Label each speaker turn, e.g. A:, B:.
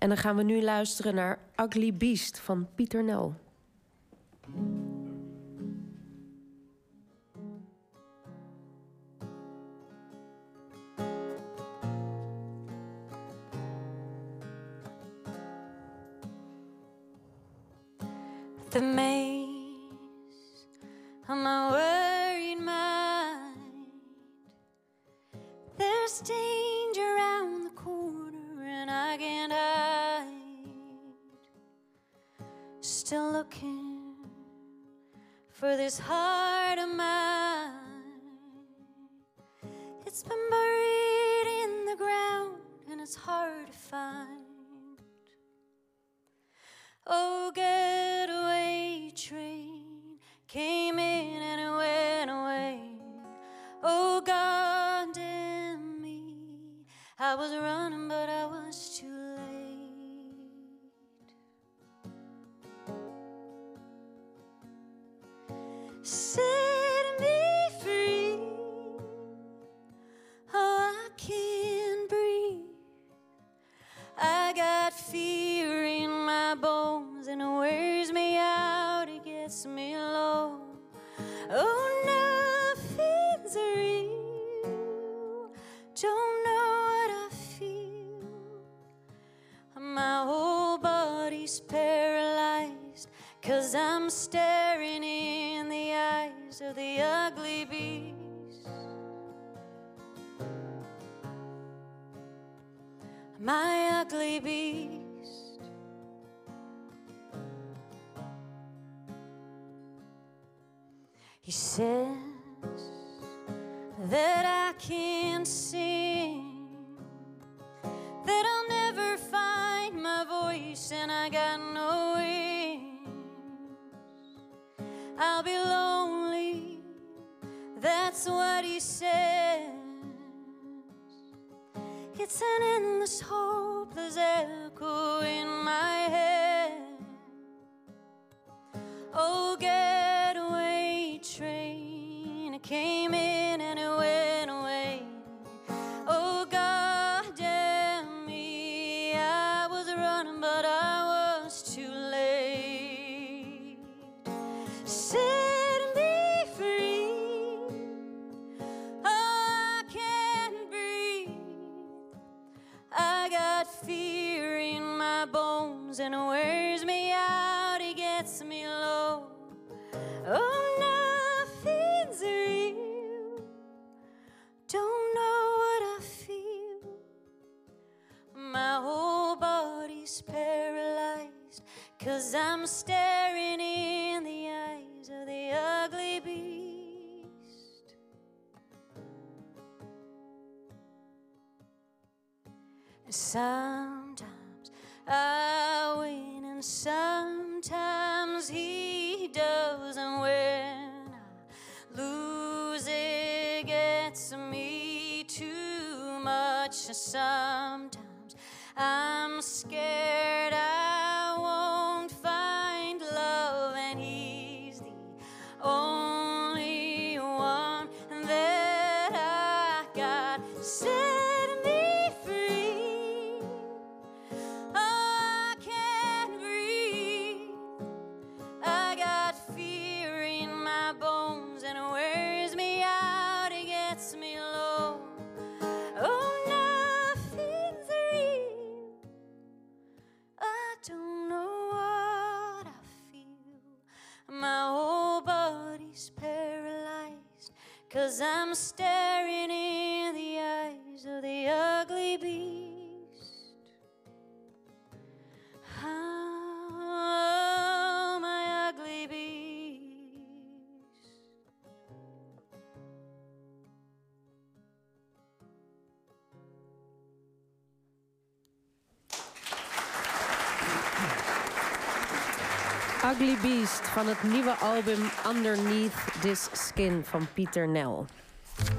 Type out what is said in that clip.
A: En dan gaan we nu luisteren naar Ugly Beast van Pieter Nel.
B: the maze of my worried mind. There's danger around the Still looking for this heart of mine. It's been buried in the ground, and it's hard to find. Oh, getaway train came in and fear in my bones and it wears me out, it gets me low. Oh, nothing's real. Don't know what I feel. My whole body's paralyzed, cause I'm staring in the eyes of the ugly beast. my ugly beast. He says that I can't sing, that I'll never find my voice, and I got no wings. I'll be lonely, that's what he says. It's an endless, hopeless echo in my head. Bones and wears me out, it gets me low. Oh, nothing's real. Don't know what I feel. My whole body's paralyzed, cause I'm staring in the eyes of the ugly beast. Sometimes I sometimes he does. And when I lose, it gets me too much. Sometimes I'm scared I won't find love, and he's the only one that I got. Cause I'm staring
A: Ugly Beast van het nieuwe album Underneath This Skin van Pieter Nel.